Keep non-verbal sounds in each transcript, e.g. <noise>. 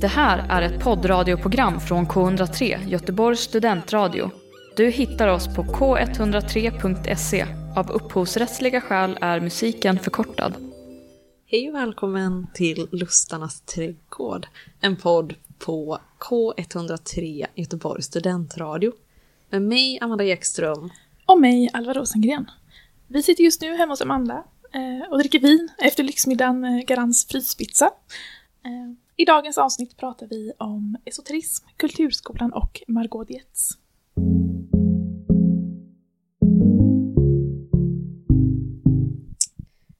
Det här är ett poddradioprogram från K103, Göteborgs studentradio. Du hittar oss på k103.se. Av upphovsrättsliga skäl är musiken förkortad. Hej och välkommen till Lustarnas trädgård, en podd på K103 Göteborgs studentradio. Med mig, Amanda Ekström. Och mig, Alva Rosengren. Vi sitter just nu hemma hos Amanda eh, och dricker vin efter lyxmiddagen eh, Garants fryspizza. I dagens avsnitt pratar vi om esoterism, Kulturskolan och Margot Dietz.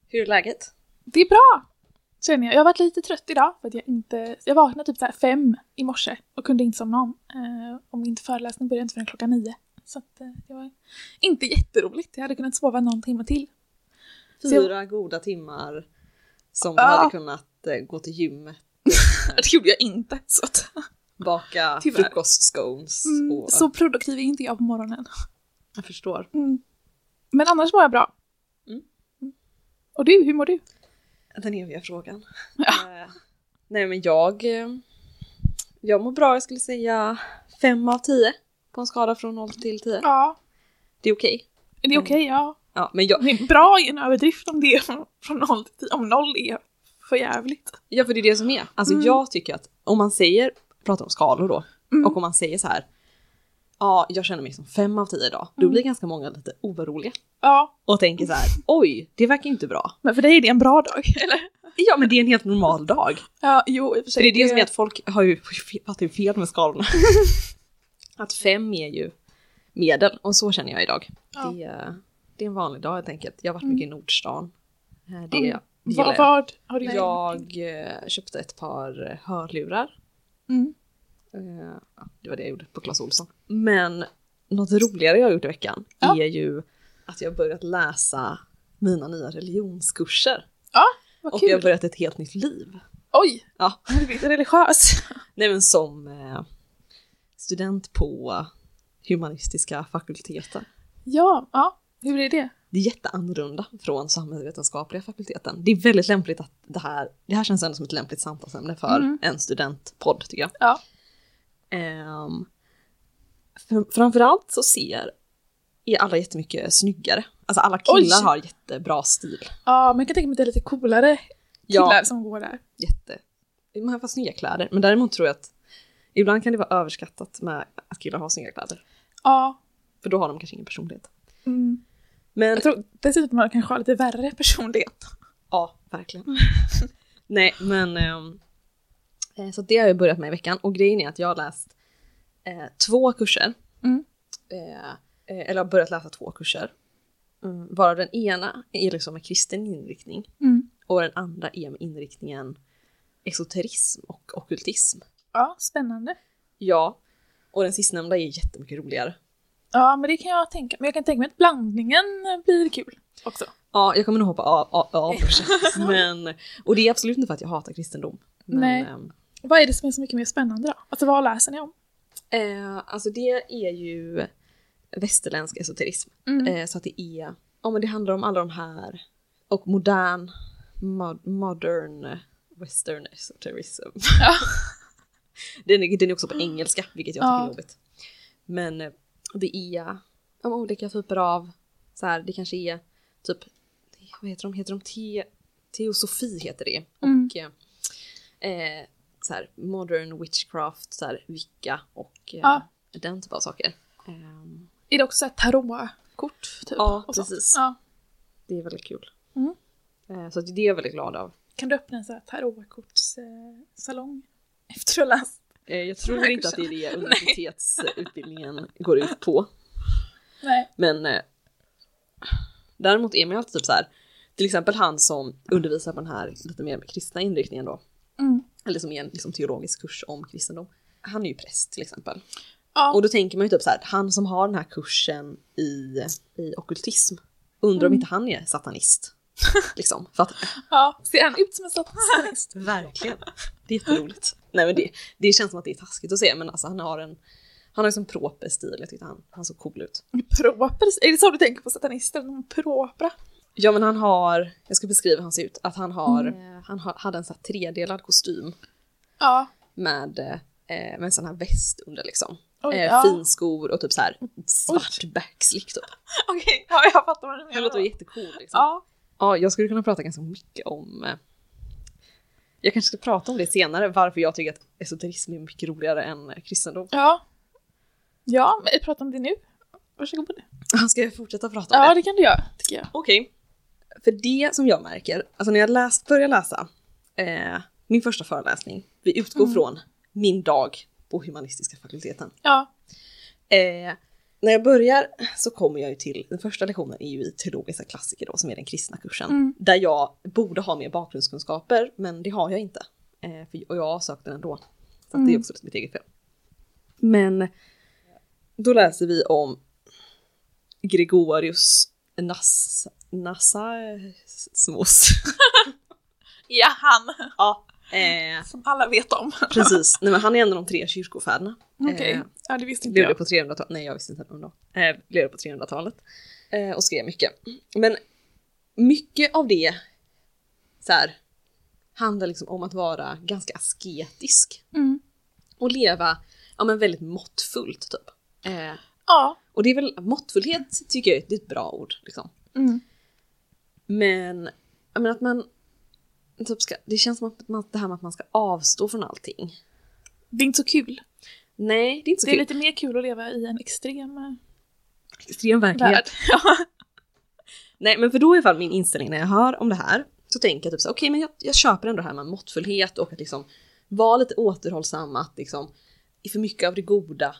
Hur är läget? Det är bra! Känner jag. Jag har varit lite trött idag för att jag inte... Jag vaknade typ så här fem i morse och kunde inte somna om. Eh, och min föreläsning började inte förrän klockan nio. Så att, eh, det var inte jätteroligt. Jag hade kunnat sova någon timme till. Så jag- Fyra goda timmar som Ja. hade kunnat eh, gå till gymmet, <laughs> Det gjorde jag inte. Så, att, baka Tyvärr. frukostscones mm, och... så produktiv är inte jag på morgonen. <laughs> Jag förstår. Mm. Men annars var jag bra. Mm. Mm. Och du, hur mår du? Den eviga frågan. <laughs> Ja. Eh, nej men jag... eh, Jag mår bra, jag skulle säga fem av tio på en skala från 0 till 10. Ja, Det är okej. är det okej? Ja. Ja, men jag, Det är bra i en överdrift om det är från- noll till tio. Om noll är för jävligt. Ja, för det är det som är. Alltså Mm. jag tycker att om man säger, pratar om skalor då, Mm. och om man säger så här, ja, jag känner mig som fem av tio idag, då Mm. blir ganska många lite oroliga Ja, och tänker så här, oj, det verkar inte bra. men för dig är det en bra dag, <laughs> eller? Ja, men det är en helt normal dag. Ja, jo i och för sig. det är det som är att folk har ju <laughs> fattat ju fel med skalorna. <laughs> att fem är ju medel, och så känner jag idag. Ja. Det, är, det är en vanlig dag helt enkelt. Jag har varit Mm. mycket i Nordstan. Eh, Det Mm. Gillar Vad, har du Jag eh, köpte ett par eh, hörlurar Mm. Eh, ja, det var det jag gjorde på Clas Ohlson. Men något roligare jag har gjort i veckan Ja. är ju att jag har börjat läsa mina nya religionskurser. Vad och kul! jag har börjat ett helt nytt liv. Oj! Ja. Du blivit religiös? <laughs> Nej men som student på humanistiska fakulteten. Ja, ja. Hur är det? Det är jätteannorlunda från samhällsvetenskapliga fakulteten. Det är väldigt lämpligt att det här, det här känns ändå som ett lämpligt samtalsämne för Mm. en studentpodd tycker jag. Ja. Um, för, framförallt så ser är alla jättemycket snyggare. Alltså alla killar Oj! har jättebra stil. Ja, men jag kan tänka mig att det är lite coolare killar Ja, som går där. jätte. Man har fått snygga kläder. Men däremot tror jag att ibland kan det vara överskattat med att killar har snygga kläder. Ja. För då har de kanske ingen personlighet. Mm. Men Jag tror dessutom att man kanske har lite värre personlighet. ja, verkligen. <laughs> Nej, men ehm, eh, så det har jag börjat med i veckan. Och grejen är att jag har läst eh, två kurser. Mm. Eh, eh, eller har börjat läsa två kurser. Mm, varav den ena är liksom med kristen inriktning. Mm. Och den andra är med inriktningen esoterism och okkultism. Ja, spännande. Ja, och den sistnämnda är jättemycket roligare. Ja, men det kan jag tänka Men jag kan tänka mig att blandningen blir kul också. Ja, jag kommer nog hoppa av, av, av. <laughs> Men, och det är absolut inte för att jag hatar kristendom. Men, Nej. ehm, Vad är det som är så mycket mer spännande då? Alltså vad läser ni om? eh, alltså det är ju västerländsk esoterism. Mm. Eh, så att det är, ja men det handlar om alla de här, och modern, mod, modern western esoterism. Ja. <laughs> Den är, den är också på <gasps> engelska, vilket jag tycker Ja. är jobbigt. Men eh, det är om olika typer av, så här, det kanske är typ, vad heter de, heter de te, teosofi heter det. Mm. Och eh, eh, så här, modern witchcraft, så här, vicka och eh, Ja. den typen av saker. Ehm, Är det också tarotkort? Typ, Ja, precis. Ja. det är väldigt kul. Mm. Eh, så det är jag väldigt glad av. Kan du öppna en tarotkortssalong? <laughs> Efter att ha läst? Eh, jag <laughs> tror inte att det är det <laughs> universitetsutbildningen går ut på. Nej. Men eh, däremot är man ju alltid typ så här. Till exempel han som undervisar på den här lite mer kristna inriktningen då. Mm. Eller som är en liksom, teologisk kurs om kristendom. Han är ju präst till exempel. Ja. Och då tänker man ju typ så här, han som har den här kursen i, i okkultism. Undrar om Mm. inte han är satanist. <laughs> liksom. För att, ja. Ser han ut som en satanist? <laughs> verkligen. Det är jätteroligt. Nej men det, det känns som att det är taskigt att se men alltså han har en han har liksom proper stil, jag tyckte han, han såg cool ut. Proper? Är det så du tänker på satanister? Propra? Ja men han har, jag ska beskriva hur han ser ut, att han har, eh, han har, hade en sån här tredelad kostym Ja. med, eh, med en sån här väst under liksom. Oj, eh, ja. Finskor och typ så här svart backslick typ. <laughs> Okej, ja, jag fattar vad du menar. låter jättecool liksom. Ja. Ja, jag skulle kunna prata ganska mycket om... eh, Jag kanske ska prata om det senare, varför jag tycker att esoterism är mycket roligare än eh, kristendom. Ja. Ja, men prata om det nu. Varsågod. Ska jag fortsätta prata om Ja, det? det kan du göra, tycker jag. Okej. För det som jag märker, alltså när jag läst, börjar läsa eh, min första föreläsning, vi utgår från min dag på humanistiska fakulteten. Ja. Eh, när jag börjar så kommer jag ju till, den första lektionen är ju i teologiska klassiker då, som är den kristna kursen. Mm. Där jag borde ha mer bakgrundskunskaper, men det har jag inte. Eh, för, och jag har sökt den ändå. Så att det är Mm. också mitt eget fel. Men då läser vi om Gregorius Nass, Nassasmos. <laughs> Ja, han. ja, eh, Som alla vet om. <laughs> precis. Nej, men han är en av de tre kyrkofäderna. Okej. Eh, Ja, det visste inte jag. på 300-talet, nej jag visste inte om det. Eh, levde på 300-talet. Eh, och skrev mycket. Men mycket av det så här, handlar liksom om att vara ganska asketisk. Mm. Och leva ja, men väldigt måttfullt typ. Eh, Ja. och det är väl, måttfullhet tycker jag är ett bra ord. Liksom. Mm. Men, jag menar att man typ ska, det känns som att man, det här med att man ska avstå från allting. Det är inte så kul. Nej, det är inte så Det är kul. lite mer kul att leva i en extrem eh, Extrem verklighet. värld. <laughs> Nej men för då är i alla fall min inställning när jag hör om det här så tänker jag typ så okej men jag, jag köper ändå det här med måttfullhet och att liksom vara lite återhållsam att liksom i för mycket av det goda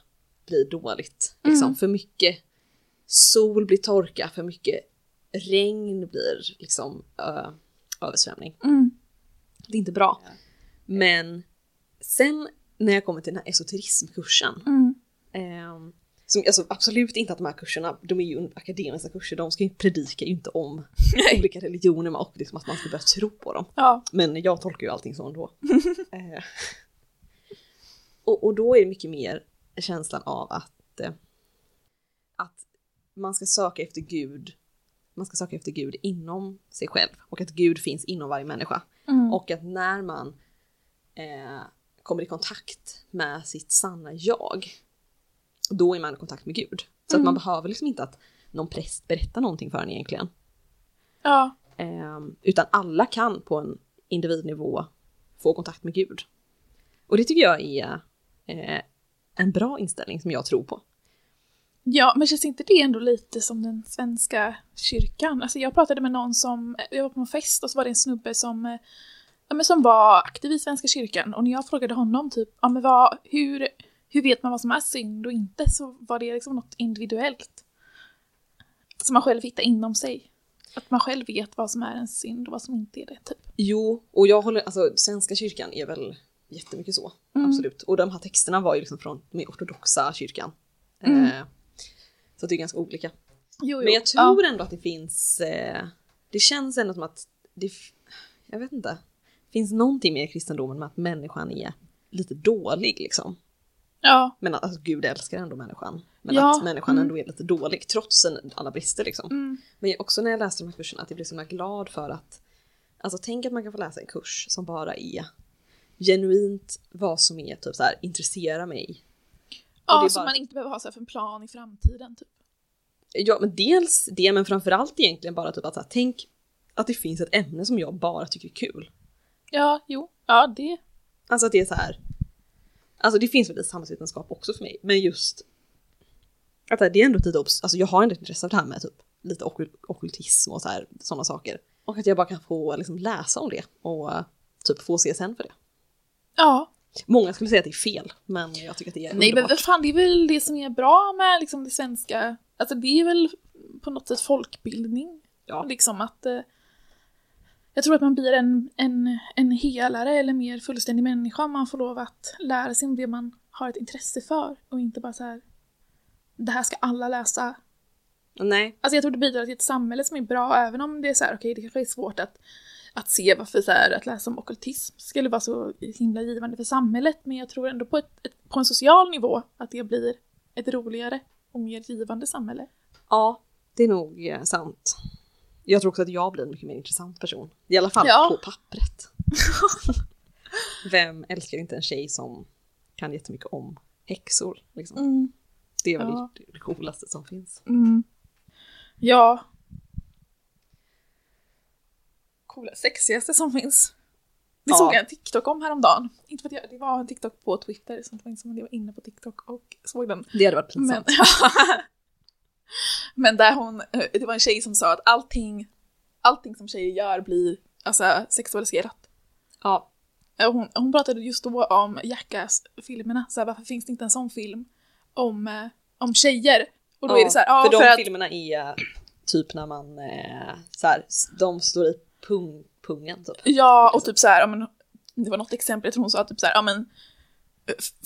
blir dåligt. Liksom Mm. för mycket sol blir torka, för mycket regn blir liksom ö, översvämning. Mm. Det är inte bra. Men sen när jag kommer till den här esoterismkursen Mm. Ehm, som, alltså, absolut inte att de här kurserna, de är ju akademiska kurser, de ska ju predika ju inte om olika religioner och liksom att man ska börja tro på dem. Ja. Men jag tolkar ju allting så ändå. <laughs> Eh, och, och då är det mycket mer känslan av att, eh, att man ska söka efter Gud, man ska söka efter Gud inom sig själv och att Gud finns inom varje människa. Mm. Och att när man eh, kommer i kontakt med sitt sanna jag, då är man i kontakt med Gud. Så att man behöver liksom inte att någon präst berättar någonting för en egentligen. Ja. Eh, utan alla kan på en individnivå få kontakt med Gud. Och det tycker jag är eh, en bra inställning som jag tror på. Ja, men känns inte det ändå lite som den svenska kyrkan? Alltså jag pratade med någon som, jag var på en fest och så var det en snubbe som, eh, ja, men som var aktiv i Svenska kyrkan och när jag frågade honom typ, ja men vad, hur, hur vet man vad som är synd och inte så var det liksom något individuellt. Som man själv hittar inom sig. Att man själv vet vad som är en synd och vad som inte är det, typ. Jo, och jag håller, alltså Svenska kyrkan är väl jättemycket så. Mm. Absolut. Och de här texterna var ju liksom från den ortodoxa kyrkan. Mm. Eh, så det är ganska olika. Jo, Men jag tror ändå att det finns, eh, det känns ändå som att det, jag vet inte, finns någonting med kristendomen med att människan är lite dålig liksom. Ja. Men att alltså, Gud älskar ändå människan. Men Ja, att människan mm. ändå är lite dålig trots alla brister liksom. Mm. Men också när jag läste de här kurserna att jag blev så glad för att Alltså tänk att man kan få läsa en kurs som bara är genuint vad som är typ så här intresserar mig. Ja, är som bara- man inte behöver ha så för en plan i framtiden, typ. Ja men dels det men framförallt egentligen bara typ att så här, tänk att det finns ett ämne som jag bara tycker är kul. Ja, jo. Ja, det. Alltså att det är så här. Alltså det finns väl i samhällsvetenskap också för mig men just att det är ändå lite alltså jag har ändå ett intresse av det här med typ lite okkultism och så här sådana saker. Och att jag bara kan få liksom läsa om det och eh, typ få CSN för det. Ja. Många skulle säga att det är fel, men jag tycker att det är Nej men underbart. vad fan, det är väl det som är bra med liksom det svenska, alltså det är väl på något sätt folkbildning. Ja. Liksom att eh, jag tror att man blir en, en, en helare eller mer fullständig människa om man får lov att lära sig om det man har ett intresse för och inte bara så här det här ska alla läsa. Nej, Alltså jag tror det bidrar till ett samhälle som är bra även om det är så här, okej det kanske är svårt att, att se varför så här, att läsa om ockultism skulle vara så himla givande för samhället men jag tror ändå på, ett, ett, på en social nivå att det blir ett roligare och mer givande samhälle. ja, det är nog eh, sant. Jag tror också att jag blir en mycket mer intressant person. I alla fall Ja. på pappret. vem älskar inte en tjej som kan jättemycket om häxor? Liksom. Mm. Det är väl Ja. det coolaste som finns. Mm. Ja. Coola, sexigaste som finns. Det Ja. såg jag en TikTok om häromdagen. Inte för att jag, det var en TikTok på Twitter, så det var inte som att jag var inne på TikTok och såg den. Det hade varit Men, pinsamt. <laughs> men där hon, eh, det var en tjej som sa att allting, allting som tjejer gör blir alltså, sexualiserat. Ja, Eh, Hon, hon pratade just då om Jackass-filmerna, så här, varför finns det inte en sån film om, eh, om tjejer? Och då är det så här, ja, för för, de att, filmerna är typ när man så här, de står i pung, pungen typ. Ja, och typ så här, ja, men, det var något exempel, jag tror hon sa typ så här, ja men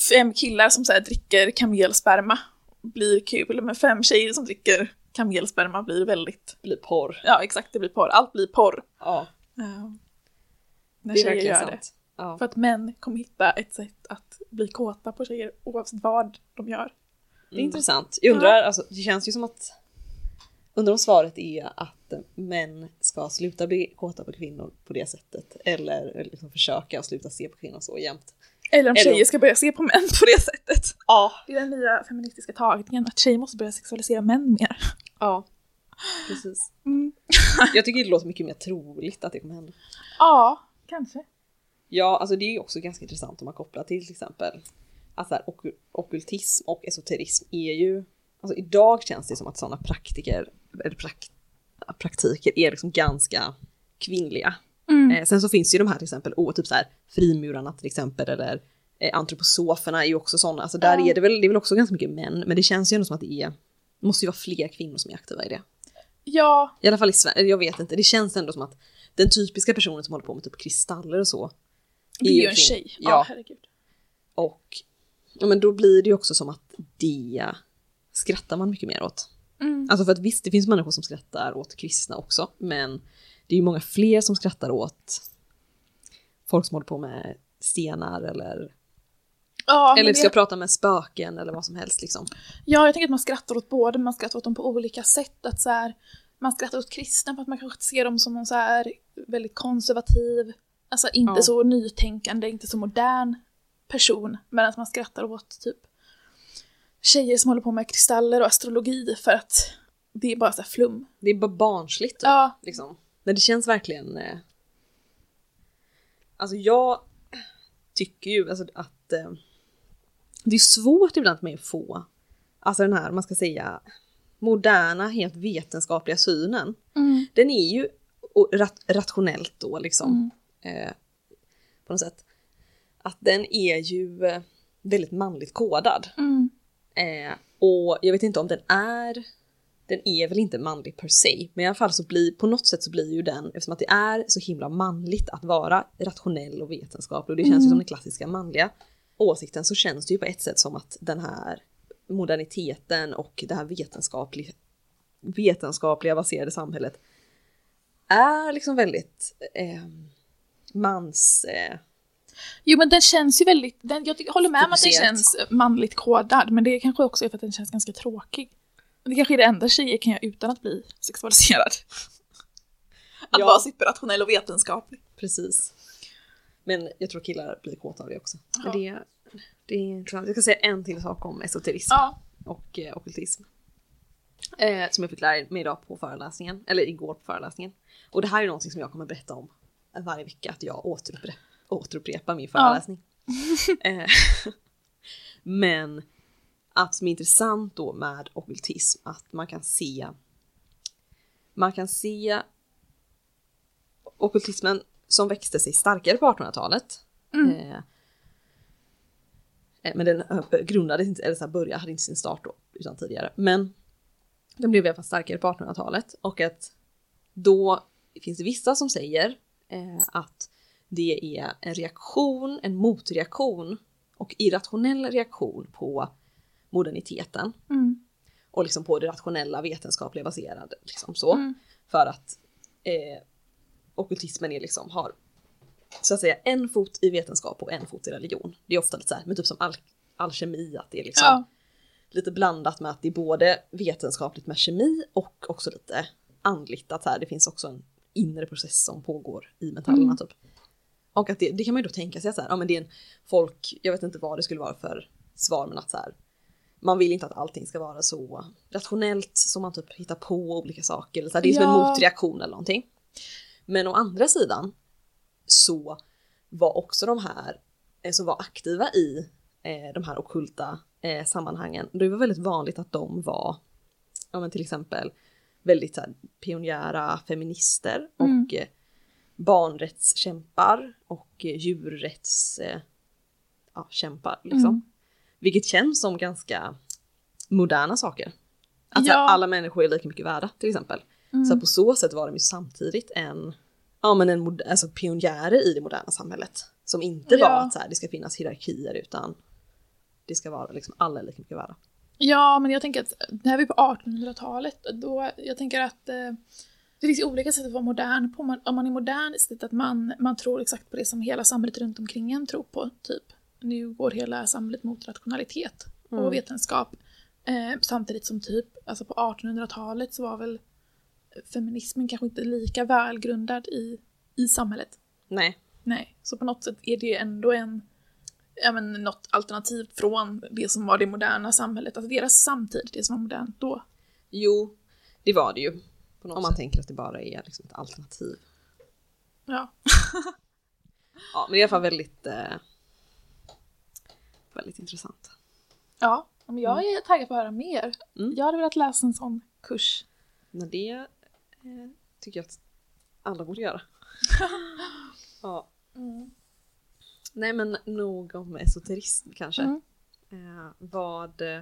fem killar som så här dricker kamelsperma blir kul, men fem tjejer som dricker kamelsperma blir väldigt, Blir porr. ja exakt, det blir porr, allt blir porr. Ja, Ja. när det är tjejer gör sant. Ja. det. För att män kommer hitta ett sätt att bli kåta på tjejer oavsett vad de gör. Det är intressant. Jag undrar, alltså, det känns ju som att Undrar om svaret är att män ska sluta bli kåta på kvinnor på det sättet. Eller liksom försöka sluta se på kvinnor så jämt. Eller om Eller- tjejer ska börja se på män på det sättet. Ja. Det är den nya feministiska tagningen, att tjejer måste börja sexualisera män mer. Ja. Precis. Mm. <laughs> Jag tycker det låter mycket mer troligt att det kommer hända. Ja, kanske. Ja, alltså det är ju också ganska intressant om man kopplar till till exempel att så här, ok- ockultism och esoterism är ju, alltså idag känns det som att sådana praktiker, eller prak, praktiker är liksom ganska kvinnliga. Mm. Eh, sen så finns ju de här till exempel, oh, typ så här, frimurarna till exempel, eller eh, antroposoferna är ju också sådana, alltså där Ja. är det väl, det är väl också ganska mycket män, men det känns ju ändå som att det är, måste ju vara fler kvinnor som är aktiva i det. Ja, I alla fall i Sverige, jag vet inte, det känns ändå som att den typiska personen som håller på med typ kristaller och så. det är ju en tjej. Ja, Ja, herregud. och ja, men då blir det ju också som att det skrattar man mycket mer åt. Alltså för att visst, det finns människor som skrattar åt kristna också, men det är ju många fler som skrattar åt folk som håller på med stenar eller, Ja, eller ska det, prata med spöken eller vad som helst liksom. ja, jag tänker att man skrattar åt båda, men man skrattar åt dem på olika sätt. Att så här, man skrattar åt kristna för att man kanske ser dem som någon så här väldigt konservativ, alltså inte Ja. så nytänkande, inte så modern person. Medan man skrattar åt typ tjejer som håller på med kristaller och astrologi för att det är bara så här flum. Det är bara barnsligt typ, Ja. liksom. Men det känns verkligen... Eh... Alltså jag tycker ju alltså, att eh... det är svårt ibland mig att få alltså den här, man ska säga, moderna, helt vetenskapliga synen. Mm. Den är ju rat rationellt då liksom. Mm. Eh, på något sätt. Att den är ju eh, väldigt manligt kodad. Mm. Eh, och jag vet inte om den är, den är väl inte manlig per se, men i alla fall så blir, på något sätt så blir ju den, eftersom att det är så himla manligt att vara rationell och vetenskaplig och det känns ju som den klassiska manliga åsikten så känns det ju på ett sätt som att den här moderniteten och det här vetenskapliga, vetenskapliga baserade samhället är liksom väldigt eh, mans... Eh, Jo men den känns ju väldigt, den, jag håller med om att den känns manligt kodad, men det kanske också är för att den känns ganska tråkig. Det kanske är det enda tjejer kan göra utan att bli sexualiserad. Att Ja. vara superrationell och vetenskaplig. Precis. Men jag tror killar blir kåta av det också. Ja. Det, det är intressant. Jag ska säga en till sak om esoterism Ja. och eh, ockultism. Eh, som jag fick lära mig idag på föreläsningen, eller igår på föreläsningen. Och det här är någonting som jag kommer berätta om varje vecka, att jag återupprepar, återupprepar min föreläsning. eh, <laughs> men att som är intressant då med ockultism, att man kan se man kan se ockultismen som växte sig starkare på 1800-talet. Mm. Eh, eh, men den grundades inte, eller så här började, hade inte sin start då, utan tidigare. Men den blev i alla fall starkare på 1800-talet och att då finns det vissa som säger eh, att det är en reaktion, en motreaktion och irrationell reaktion på moderniteten Mm. och liksom på det rationella vetenskapliga baserade. Liksom så. Mm. För att eh, ockultismen är liksom, har så att säga en fot i vetenskap och en fot i religion. Det är ofta lite så här, men typ som al alkemi, att det är liksom Ja. lite blandat med att det är både vetenskapligt med kemi och också lite andligt. Att här, det finns också en inre process som pågår i metallerna Mm. typ. Och att det, det kan man ju då tänka sig att så här, ja men det är en folk, jag vet inte vad det skulle vara för svar men att så här, man vill inte att allting ska vara så rationellt som man typ hittar på olika saker. Så det är som en Ja. motreaktion eller någonting. Men å andra sidan så var också de här eh, som var aktiva i eh, de här okulta eh, sammanhangen, det var väldigt vanligt att de var, ja men till exempel väldigt här, pionjära feminister och Mm. eh, barnrättskämpar och djurrätts eh, ja, liksom. Mm. Vilket känns som ganska moderna saker. Att Ja. här, alla människor är lika mycket värda till exempel. Mm. Så på så sätt var de ju samtidigt en, ja men en alltså pionjärer i det moderna samhället. Som inte var Ja. att så här, det ska finnas hierarkier utan det ska vara liksom alla är lika mycket värda. Ja, men jag tänker att det här är på 1800-talet. Då, jag tänker att eh, det finns ju olika sätt att vara modern på. Man, om man är modern i sättet att man, man tror exakt på det som hela samhället runt omkring en tror på. Typ, nu går hela samhället mot rationalitet Mm. och vetenskap. Eh, samtidigt som typ, alltså på 1800-talet så var väl feminismen kanske inte lika välgrundad i, i samhället. Nej. Nej, så på något sätt är det ändå en, ja men något alternativ från det som var det moderna samhället, alltså deras samtid, det som var modernt då. Jo, det var det ju. Om man tänker att det bara är liksom ett alternativ. Ja. <laughs> Ja, men det är i alla fall väldigt, eh, väldigt intressant. Ja, men jag är taggad på att höra mer. Mm. Jag hade velat läsa en sån kurs. Men det eh, tycker jag att alla borde göra. <laughs> ja. Nej men nog om esoterism kanske. Mm. Eh, vad, eh,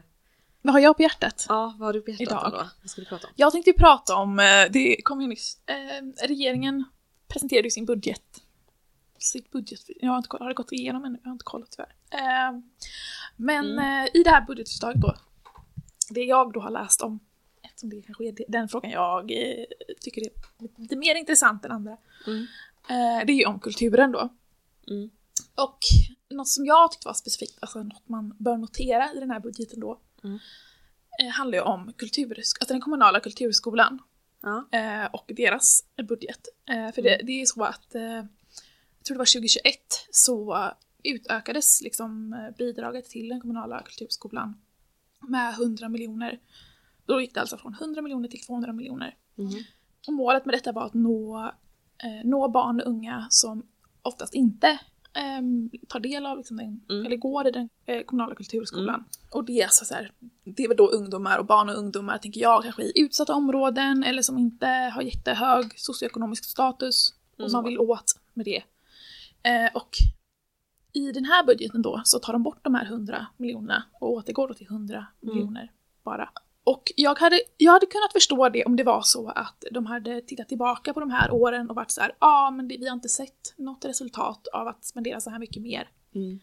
Vad har jag på hjärtat? ja, vad har du på hjärtat Idag. då? Vad ska du prata om? Jag tänkte prata om, eh, det kom ju nyss, eh, regeringen presenterade ju sin budget. Sitt budget, jag har inte har det gått igenom ännu? Jag har inte kollat tyvärr. Eh, men eh, i det här budgetförslaget då, det jag då har läst om, eftersom det kanske är den frågan jag eh, tycker är lite mer intressant än andra, Mm. eh, det är ju om kulturen då. Mm. Och något som jag tyckte var specifikt, alltså något man bör notera i den här budgeten då, Mm. eh, handlar ju om kultur, alltså den kommunala kulturskolan Ja. eh, och deras budget. För det, det är så att, jag tror det var 2021, så utökades liksom eh, bidraget till den kommunala kulturskolan med 100 miljoner. Då gick det alltså från 100 miljoner till 200 miljoner. Mhm. Och målet med detta var att nå, eh, nå barn och unga som oftast inte ehm, tar del av liksom den, Mm. eller går i den eh, kommunala kulturskolan. Och det är, alltså så här, det är väl då ungdomar och barn och ungdomar, tänker jag, kanske i utsatta områden eller som inte har jättehög socioekonomisk status och Mm. man vill åt med det. Eh, och i den här budgeten då så tar de bort de här 100 miljonerna och återgår då till 100 Mm. miljoner bara. Och jag hade, jag hade kunnat förstå det om det var så att de hade tittat tillbaka på de här åren och varit så här, ja ah, men det, vi har inte sett något resultat av att spendera så här mycket mer. Mm.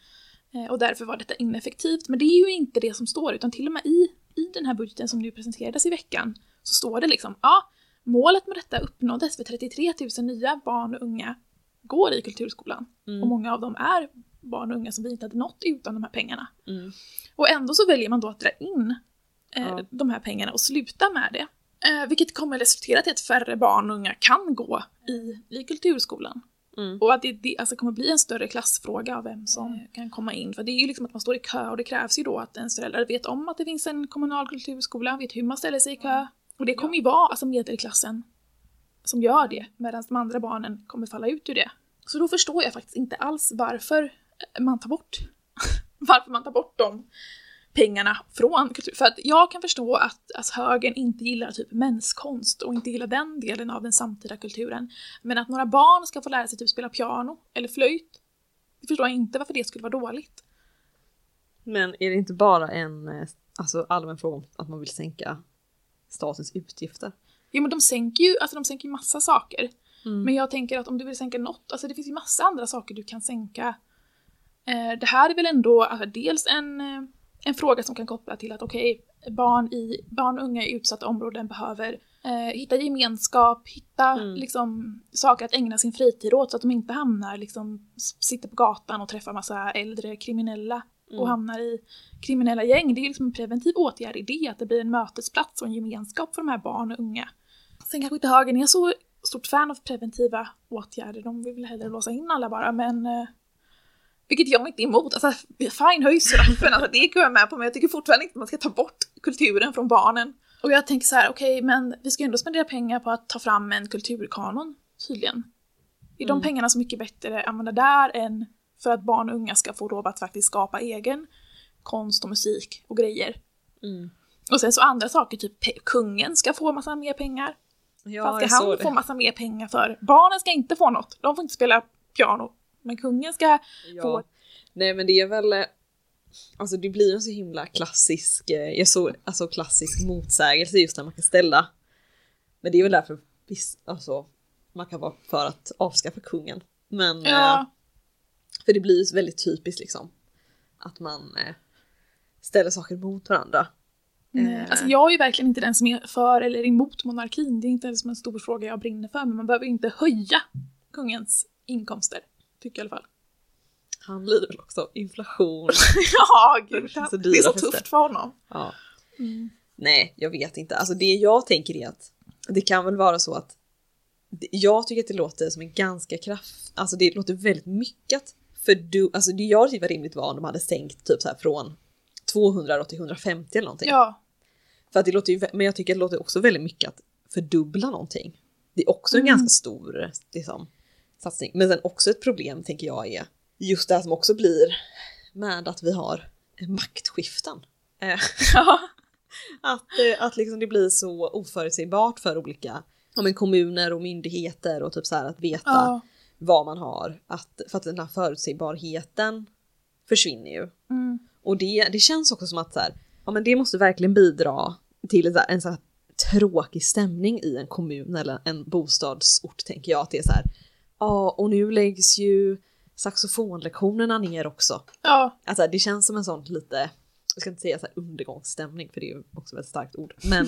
Eh, och därför var detta ineffektivt. Men det är ju inte det som står, utan till och med i, i den här budgeten som nu presenterades i veckan så står det liksom, ja, målet med detta uppnåddes för 33 000 nya barn och unga går i kulturskolan. Mm. Och många av dem är barn och unga som vi inte hade nått utan de här pengarna. Mm. Och ändå så väljer man då att dra in eh, Ja. de här pengarna och sluta med det. Eh, vilket kommer resultera till att färre barn och unga kan gå i, i kulturskolan. Mm. Och att det, det alltså kommer bli en större klassfråga av vem som kan komma in. För det är ju liksom att man står i kö och det krävs ju då att ens föräldrar vet om att det finns en kommunal kulturskola, vet hur man ställer sig i kö. Och det kommer ju vara alltså medelklassen som gör det, medan de andra barnen kommer falla ut ur det. Så då förstår jag faktiskt inte alls varför eh, man tar bort, <laughs> varför man tar bort de pengarna från kultur. För att jag kan förstå att alltså, högern inte gillar typ menskonst och inte gillar den delen av den samtida kulturen. Men att några barn ska få lära sig typ spela piano eller flöjt, det förstår jag inte varför det skulle vara dåligt. Men är det inte bara en eh, alltså, allmän fråga om att man vill sänka statens utgifter? Jo men de sänker ju, alltså de sänker massa saker. Mm. Men jag tänker att om du vill sänka något, alltså det finns ju massa andra saker du kan sänka. Eh, det här är väl ändå alltså, dels en, eh, en fråga som kan koppla till att okej, barn, i, barn och unga i utsatta områden behöver eh, hitta gemenskap, hitta Mm. liksom, saker att ägna sin fritid åt så att de inte hamnar, liksom, sitter på gatan och träffar massa äldre kriminella Mm. och hamnar i kriminella gäng. Det är liksom en preventiv åtgärd i det, att det blir en mötesplats och en gemenskap för de här barn och unga. Sen kanske inte högern är så, stort fan av preventiva åtgärder. De vill väl hellre låsa in alla bara, men eh, vilket jag inte är emot. Alltså, fine, höj straffen, alltså, det går jag med på, men jag tycker fortfarande inte att man ska ta bort kulturen från barnen. Och jag tänker så här, okej, okay, men vi ska ju ändå spendera pengar på att ta fram en kulturkanon, tydligen. Är de Mm. pengarna så mycket bättre att använda där än för att barn och unga ska få lov att faktiskt skapa egen konst och musik och grejer? Mm. Och sen så andra saker, typ kungen ska få massa mer pengar. Ja, jag ska han det. få massa mer pengar för? Barnen ska inte få något, de får inte spela piano. Men kungen ska Ja. få... Nej men det är väl, eh, alltså det blir en så himla klassisk, eh, jag såg alltså klassisk motsägelse just när man kan ställa. Men det är väl därför alltså, man kan vara för att avskaffa kungen. Men, eh, Ja, för det blir ju väldigt typiskt liksom. Att man eh, ställer saker mot varandra. nej. eh. Alltså jag är ju verkligen inte den som är för eller emot monarkin. Det är inte ens en stor fråga jag brinner för, men man behöver inte höja kungens inkomster. Tycker jag i alla fall. Han lider väl också av inflation. <laughs> ja, gud. Det så Det är så fester. tufft för honom. ja. Mm. Nej, jag vet inte. Alltså det jag tänker är att det kan väl vara så att det- jag tycker att det låter som en ganska kraft, alltså det låter väldigt mycket att för du, alltså det jag tyckte var rimligt var om de hade sänkt typ så här från 200 till 150 eller någonting. Ja, För att det låter ju, men jag tycker det låter också väldigt mycket att fördubbla någonting. Det är också en Mm. ganska stor liksom, satsning. Men sen också ett problem tänker jag är just det här som också blir med att vi har maktskiften. Eh, <laughs> ja. att, eh, att liksom det blir så oförutsägbart för olika ja, men kommuner och myndigheter och typ så här att veta ja. Vad man har. Att, för att den här förutsägbarheten försvinner ju. Mm. Och det, det känns också som att så här, ja, men det måste verkligen bidra till en, så här- en så här tråkig stämning i en kommun eller en bostadsort tänker jag. Att det är så här, ja och nu läggs ju saxofonlektionerna ner också. ja. Alltså det känns som en sån lite, jag ska inte säga så här undergångsstämning för det är ju också ett väldigt starkt ord. Men,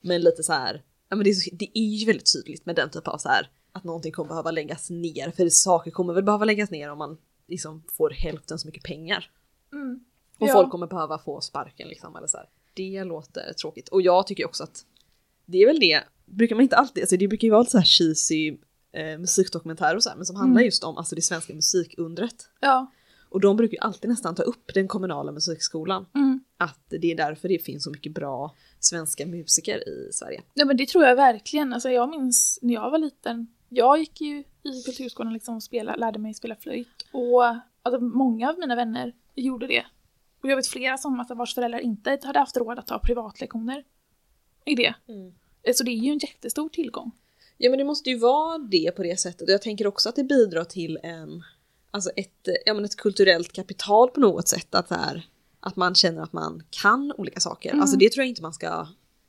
men lite så här, ja men det är, så, det är ju väldigt tydligt med den typen av så här att någonting kommer behöva läggas ner. För saker kommer väl behöva läggas ner om man liksom får hälften så mycket pengar. Mm. Och Ja. folk kommer behöva få sparken liksom. Eller så här. Det låter tråkigt. Och jag tycker också att det är väl det, brukar man inte alltid, alltså det brukar ju vara lite så här cheesy eh, musikdokumentärer och så här, men som handlar Mm. just om alltså det svenska musikundret. Ja. Och de brukar ju alltid nästan ta upp den kommunala musikskolan. Mm. Att det är därför det finns så mycket bra svenska musiker i Sverige. Ja men det tror jag verkligen. Alltså jag minns när jag var liten. Jag gick ju i kulturskolan liksom och spela, lärde mig spela flöjt. Och alltså, många av mina vänner gjorde det. Och jag vet flera som alltså, vars föräldrar inte hade haft råd att ta privatlektioner i det. Eh, Så det är ju en jättestor tillgång. Ja men det måste ju vara det på det sättet och jag tänker också att det bidrar till en, alltså ett, ja, men ett kulturellt kapital på något sätt. Att, här, att man känner att man kan olika saker. Mm. Alltså det tror jag inte man ska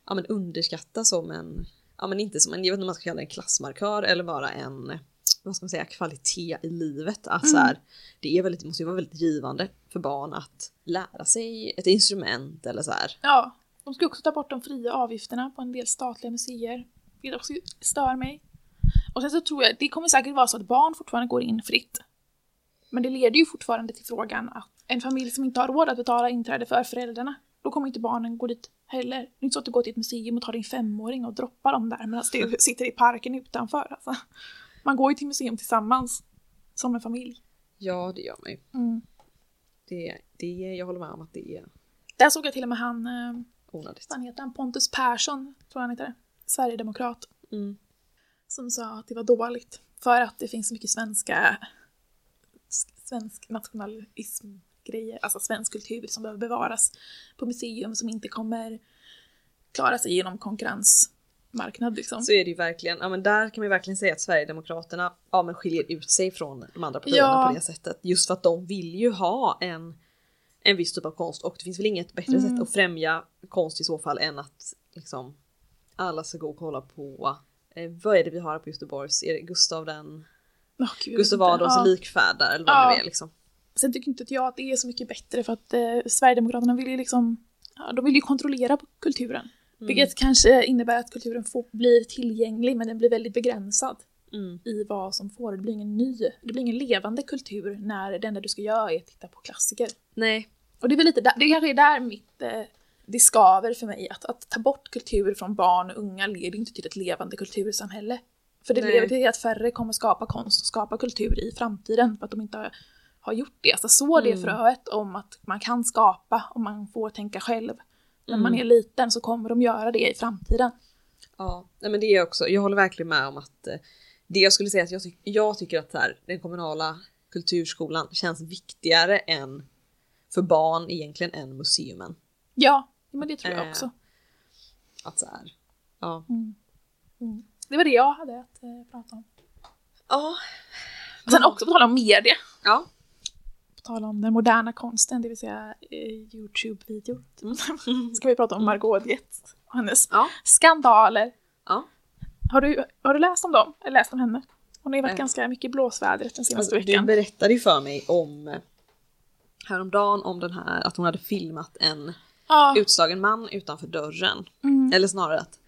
ja, men underskatta som en, ja men inte som en, jag vet inte om man ska kalla det en klassmarkör eller bara en, vad ska man säga, kvalitet i livet. Att så här, det, är väldigt, måste ju vara väldigt givande för barn att lära sig ett instrument eller så här. Ja, de ska också ta bort de fria avgifterna på en del statliga museer. Vilket också stör mig. Och sen så tror jag, det kommer säkert vara så att barn fortfarande går in fritt. Men det leder ju fortfarande till frågan att en familj som inte har råd att betala inträde för föräldrarna, då kommer inte barnen gå dit heller. Det är inte så att du går till ett museum och tar din femåring och droppar dem där medan du <laughs> sitter i parken utanför. Alltså. Man går ju till museum tillsammans, som en familj. Ja det gör man ju. Mm. Det, det, jag håller med om att det är Där såg jag till och med han, eh, onödigt. vad heter han, Pontus Persson, tror jag han heter, Sverigedemokrat. Mm. som sa att det var dåligt för att det finns så mycket svenska svensk nationalism-grejer, alltså svensk kultur som behöver bevaras på museum som inte kommer klara sig genom konkurrensmarknad liksom. Så är det ju verkligen, ja men där kan man ju verkligen säga att Sverigedemokraterna ja, men skiljer ut sig från de andra partierna Ja. på det sättet. Just för att de vill ju ha en, en viss typ av konst och det finns väl inget bättre Mm. sätt att främja konst i så fall än att liksom alla ska gå och kolla på eh, vad är det vi har på Göteborgs? Är det Gustav den gud, jag Gustav. Adolfs Ja. likfärdar eller vad Ja. det är liksom. Sen tycker inte jag att det är så mycket bättre för att eh, Sverigedemokraterna vill ju liksom ja, de vill ju kontrollera kulturen. Mm. Vilket kanske innebär att kulturen får, blir tillgänglig men den blir väldigt begränsad. Mm. i vad som får. Det blir ingen ny, det blir ingen levande kultur när det enda du ska göra är att titta på klassiker. Nej, Och det är väl lite där, det kanske är där mitt, eh, det skaver för mig. Att, att ta bort kultur från barn och unga leder inte till ett levande kultursamhälle. För det Nej. leder till att färre kommer skapa konst och skapa kultur i framtiden för att de inte har, har gjort det. Så så det Mm. fröet om att man kan skapa och man får tänka själv. När man Mm. är liten så kommer de göra det i framtiden. Ja, nej men det är också. Jag håller verkligen med om att eh, det jag skulle säga att jag, ty- jag tycker att här, den kommunala kulturskolan känns viktigare än för barn egentligen än museumen. Ja, men det tror jag Eh. också. Att så här, ja. Mm. Mm. Det var det jag hade att eh, prata om. Ja. Sen också på tal om media. Ja. På tal om den moderna konsten, det vill säga eh, Youtube-videor. Mm. <laughs> Ska vi prata om Margot Dietz och hennes Ja. skandaler. Ja. Har du, har du läst om dem? Eller läst om henne? Hon har ju varit Eh. ganska mycket i blåsvädret den senaste Alltså, du veckan. berättade ju för mig om eh, häromdagen om den här att hon hade filmat en Ja. utslagen man utanför dörren. Mm. Eller snarare att,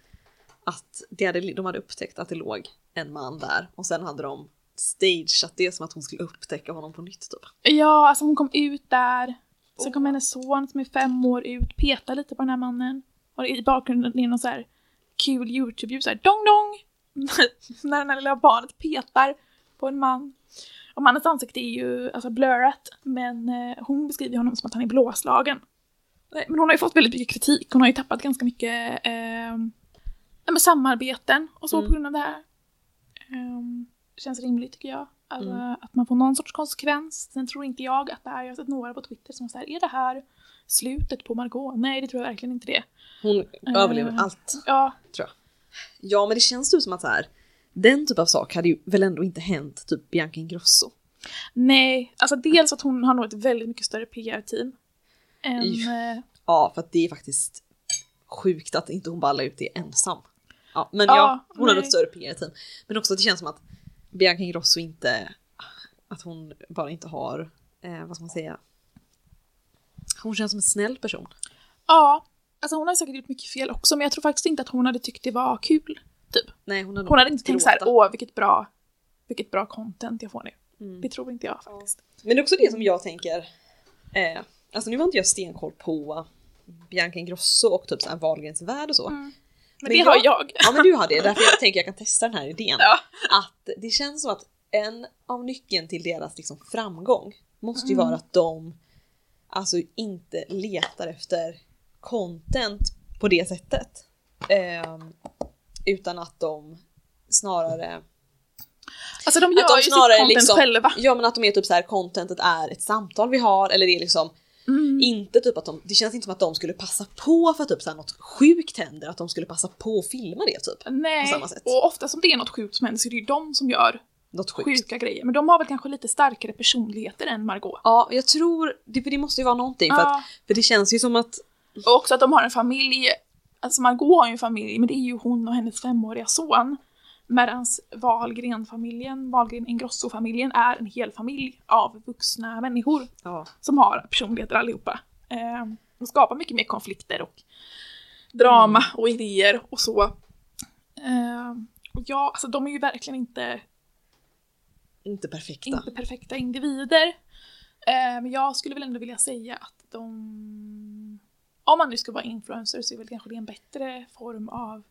att det hade, de hade upptäckt att det låg en man där och sen hade de stageat det som att hon skulle upptäcka honom på nytt typ. Ja, alltså hon kom ut där. Sen kom hennes son som är fem år ut, peta lite på den här mannen. Och i bakgrunden är någon så här kul Youtube-ljud såhär dong dong! <laughs> När det här lilla barnet petar på en man. Och mannens ansikte är ju alltså blurrat, men eh, hon beskriver honom som att han är blåslagen. Eh, Men hon har ju fått väldigt mycket kritik, hon har ju tappat ganska mycket eh, samarbeten och så Mm. på grund av det här. Um, känns rimligt tycker jag. Alltså, Mm. Att man får någon sorts konsekvens. Sen tror inte jag att det här, jag har sett några på Twitter som säger är det här slutet på Margot? Nej, det tror jag verkligen inte det. Hon Eh. överlever allt Ja, tror jag. Ja men det känns typ som att så här, den typ av sak hade ju väl ändå inte hänt typ Bianca Ingrosso. nej, alltså dels att hon har nog ett väldigt mycket större PR-team. Än, Ja. eh, Ja för att det är faktiskt sjukt att inte hon ballar ut det ensam. Ja men Ja, ja, hon nej. ett större PR-team. Men också att det känns som att Bianca Ingrosso inte, att hon bara inte har, eh, vad ska man säga, hon känns som en snäll person. ja, alltså hon har säkert gjort mycket fel också, men jag tror faktiskt inte att hon hade tyckt det var kul. Typ. Nej hon hade, Hon hade inte tänkt så här, gråta. åh vilket bra, vilket bra content jag får nu. Mm. Det tror inte jag faktiskt. Men det är också det som jag tänker, eh, alltså nu var inte jag stenkoll på Bianca Ingrosso och typ såhär Wahlgrens värld och så. Mm. Men, Men det har jag. Ja men du har det, därför jag tänker jag kan testa den här idén. Ja. Att det känns som att en av nyckeln till deras liksom framgång måste ju Mm. vara att de alltså inte letar efter content på det sättet. Ehm, utan att de snarare Alltså de gör att de ju sitt snarare content liksom- själva. Ja men att de är typ så här contentet är ett samtal vi har eller det är liksom Mm. inte typ att de, det känns inte som att de skulle passa på för typ så här något sjukt händer, att de skulle passa på att filma det typ. Nej, på samma sätt. och ofta som det är något sjukt som händer så är det ju de som gör Något sjukt. sjuka grejer. Men de har väl kanske lite starkare personligheter än Margot. Ja, jag tror, det, för det måste ju vara någonting för, Ja. att, för det känns ju som att, Och också att de har en familj. Alltså Margot har ju en familj, men det är ju hon och hennes femåriga son. Medan Wahlgren-familjen, Wahlgren Ingrosso-familjen är en hel familj av vuxna människor ja, som har personligheter allihopa. Eh, de skapar mycket mer konflikter och drama Mm. och idéer och så. Eh, ja, alltså de är ju verkligen inte inte perfekta. inte perfekta individer. Eh, men jag skulle väl ändå vilja säga att de... Om man nu ska vara influencer så är väl kanske det en bättre form av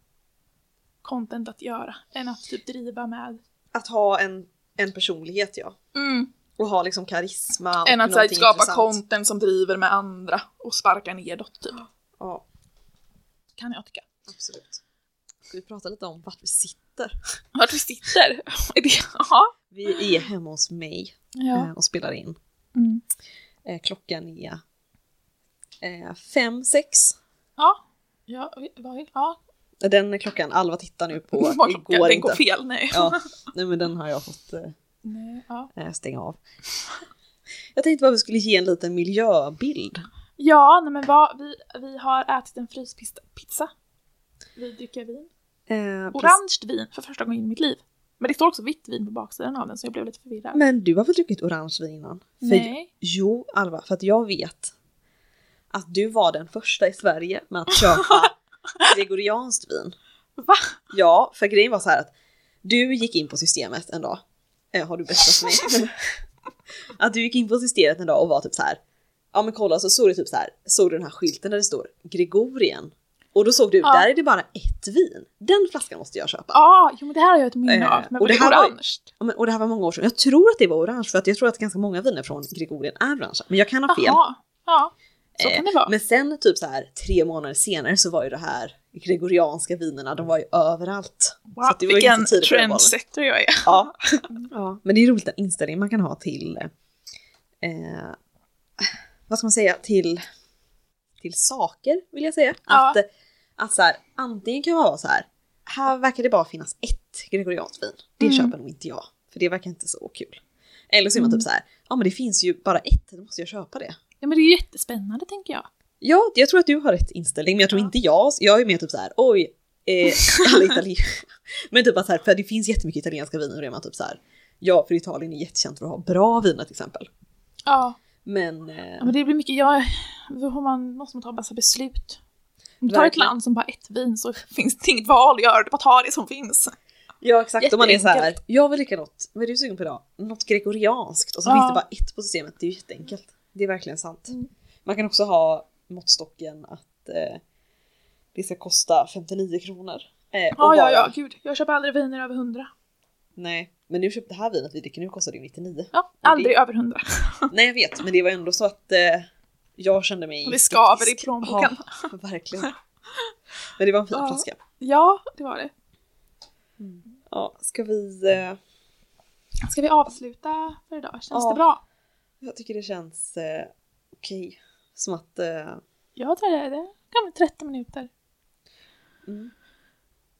content att göra än att typ driva med... Att ha en, en personlighet ja. Och ha liksom karisma Än att här, skapa intressant. content som driver med andra och sparkar nedåt typ. Ja, Kan jag tycka. absolut. Ska vi prata lite om vart vi sitter? <laughs> Vart vi sitter? <laughs> Ja. Vi är hemma hos mig eh, ja. och spelar in. Mm. Eh, klockan är eh, fem, sex. Ja. Ja, vi- vad är... Ja. Den klockan Alva tittar nu på <laughs> Vad klockan? igår Den går inte. fel, nej. Ja, <laughs> nej men den har jag fått eh, nej ja. eh, stänga av. Jag tänkte bara vi skulle ge en liten miljöbild. Ja, nej men vad, vi, vi har ätit en fryspizza. Vi dricker vin. Eh. Orange vin för första gången i mitt liv. Men det står också vitt vin på baksidan av den så jag blev lite förvirrad. Men du har väl druckit orange vin innan? För, Nej. Jo, Alva, för att jag vet att du var den första i Sverige med att köpa <laughs> gregorianskt vin. Va? Ja, för grejen var så här att du gick in på systemet en dag. Eh, har du berättat för mig? <laughs> att du gick in på systemet en dag och var typ så här. Ja men kolla så såg du typ så här. Såg du den här skylten där det står Gregorien? Och då såg du, Ja. där är det bara ett vin. Den flaskan måste jag köpa. Ja, jo men det här har jag ett minne Eh, av. Men och var det det här var orange? Men, och det här var många år sedan. Jag tror att det var orange för att jag tror att ganska många viner från Gregorien är orange. Men jag kan ha fel. Jaha, ja. Så Eh, kan det vara. Men sen typ så här tre månader senare så var ju det här gregorianska vinerna, de var ju överallt. Wow, så det var vilken trendsetter jag är. Ja. <laughs> ja. Men det är roligt den inställning man kan ha till, eh, vad ska man säga, till, till saker vill jag säga. Ja. Att, att så här, antingen kan man vara så här, här verkar det bara finnas ett gregorianskt vin. Det Mm. köper nog inte jag, för det verkar inte så kul. Eller så är man Mm. typ så här, ja men det finns ju bara ett, då måste jag köpa det. Ja men det är jättespännande tänker jag. Ja, jag tror att du har rätt inställning, men jag tror Ja. inte jag. Jag är mer typ så här, oj, eh, <laughs> alla italienare. men typ att här, för det finns jättemycket italienska viner och det är man typ så här, ja, för Italien är jättekänt för att ha bra viner till exempel. Ja, Men, eh, ja men det blir mycket, har man, måste man ta en massa beslut. Om du tar ett land som bara ett vin så finns det inget val att göra, du bara tar det som finns. ja exakt, om man är så här, jätteenkelt. jag vill dricka något, vad är du sugen på idag? Något gregorianskt och så Ja. finns det bara ett på systemet, det är ju jätteenkelt. Det är verkligen sant. Mm. Man kan också ha måttstocken att eh, det ska kosta 59 kronor. Eh, Ja, ja, vara- ja, gud. Jag köper aldrig viner över 100. Nej, men nu köpte det här vinet vi dricker nu kostar det 99. Ja, aldrig över 100. <laughs> Nej jag vet, men det var ändå så att eh, jag kände mig... Det skaver i plånboken. <laughs> Ja, verkligen. Men det var en fin Ja. flaska. Ja, det var det. Ja, ska vi... Eh, Ska vi avsluta för idag? Känns Ja. det bra? Jag tycker det känns eh, okej. Som att... Eh, Jag tror det. Det kan bli 30 minuter mm.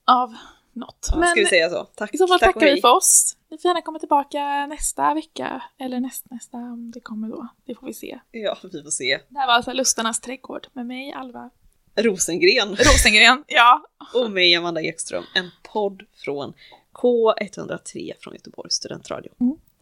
av något. ja, ska vi säga så? Tack, i så fall tack tackar vi för oss. Ni får gärna komma tillbaka nästa vecka. Eller nästnästa om det kommer då. Det får vi se. Ja, vi får se. Det här var alltså Lustarnas trädgård med mig, Alva Rosengren <laughs> Rosengren. Ja. och mig, Amanda Ekström. En podd från K103 från Göteborgs studentradio. Mm.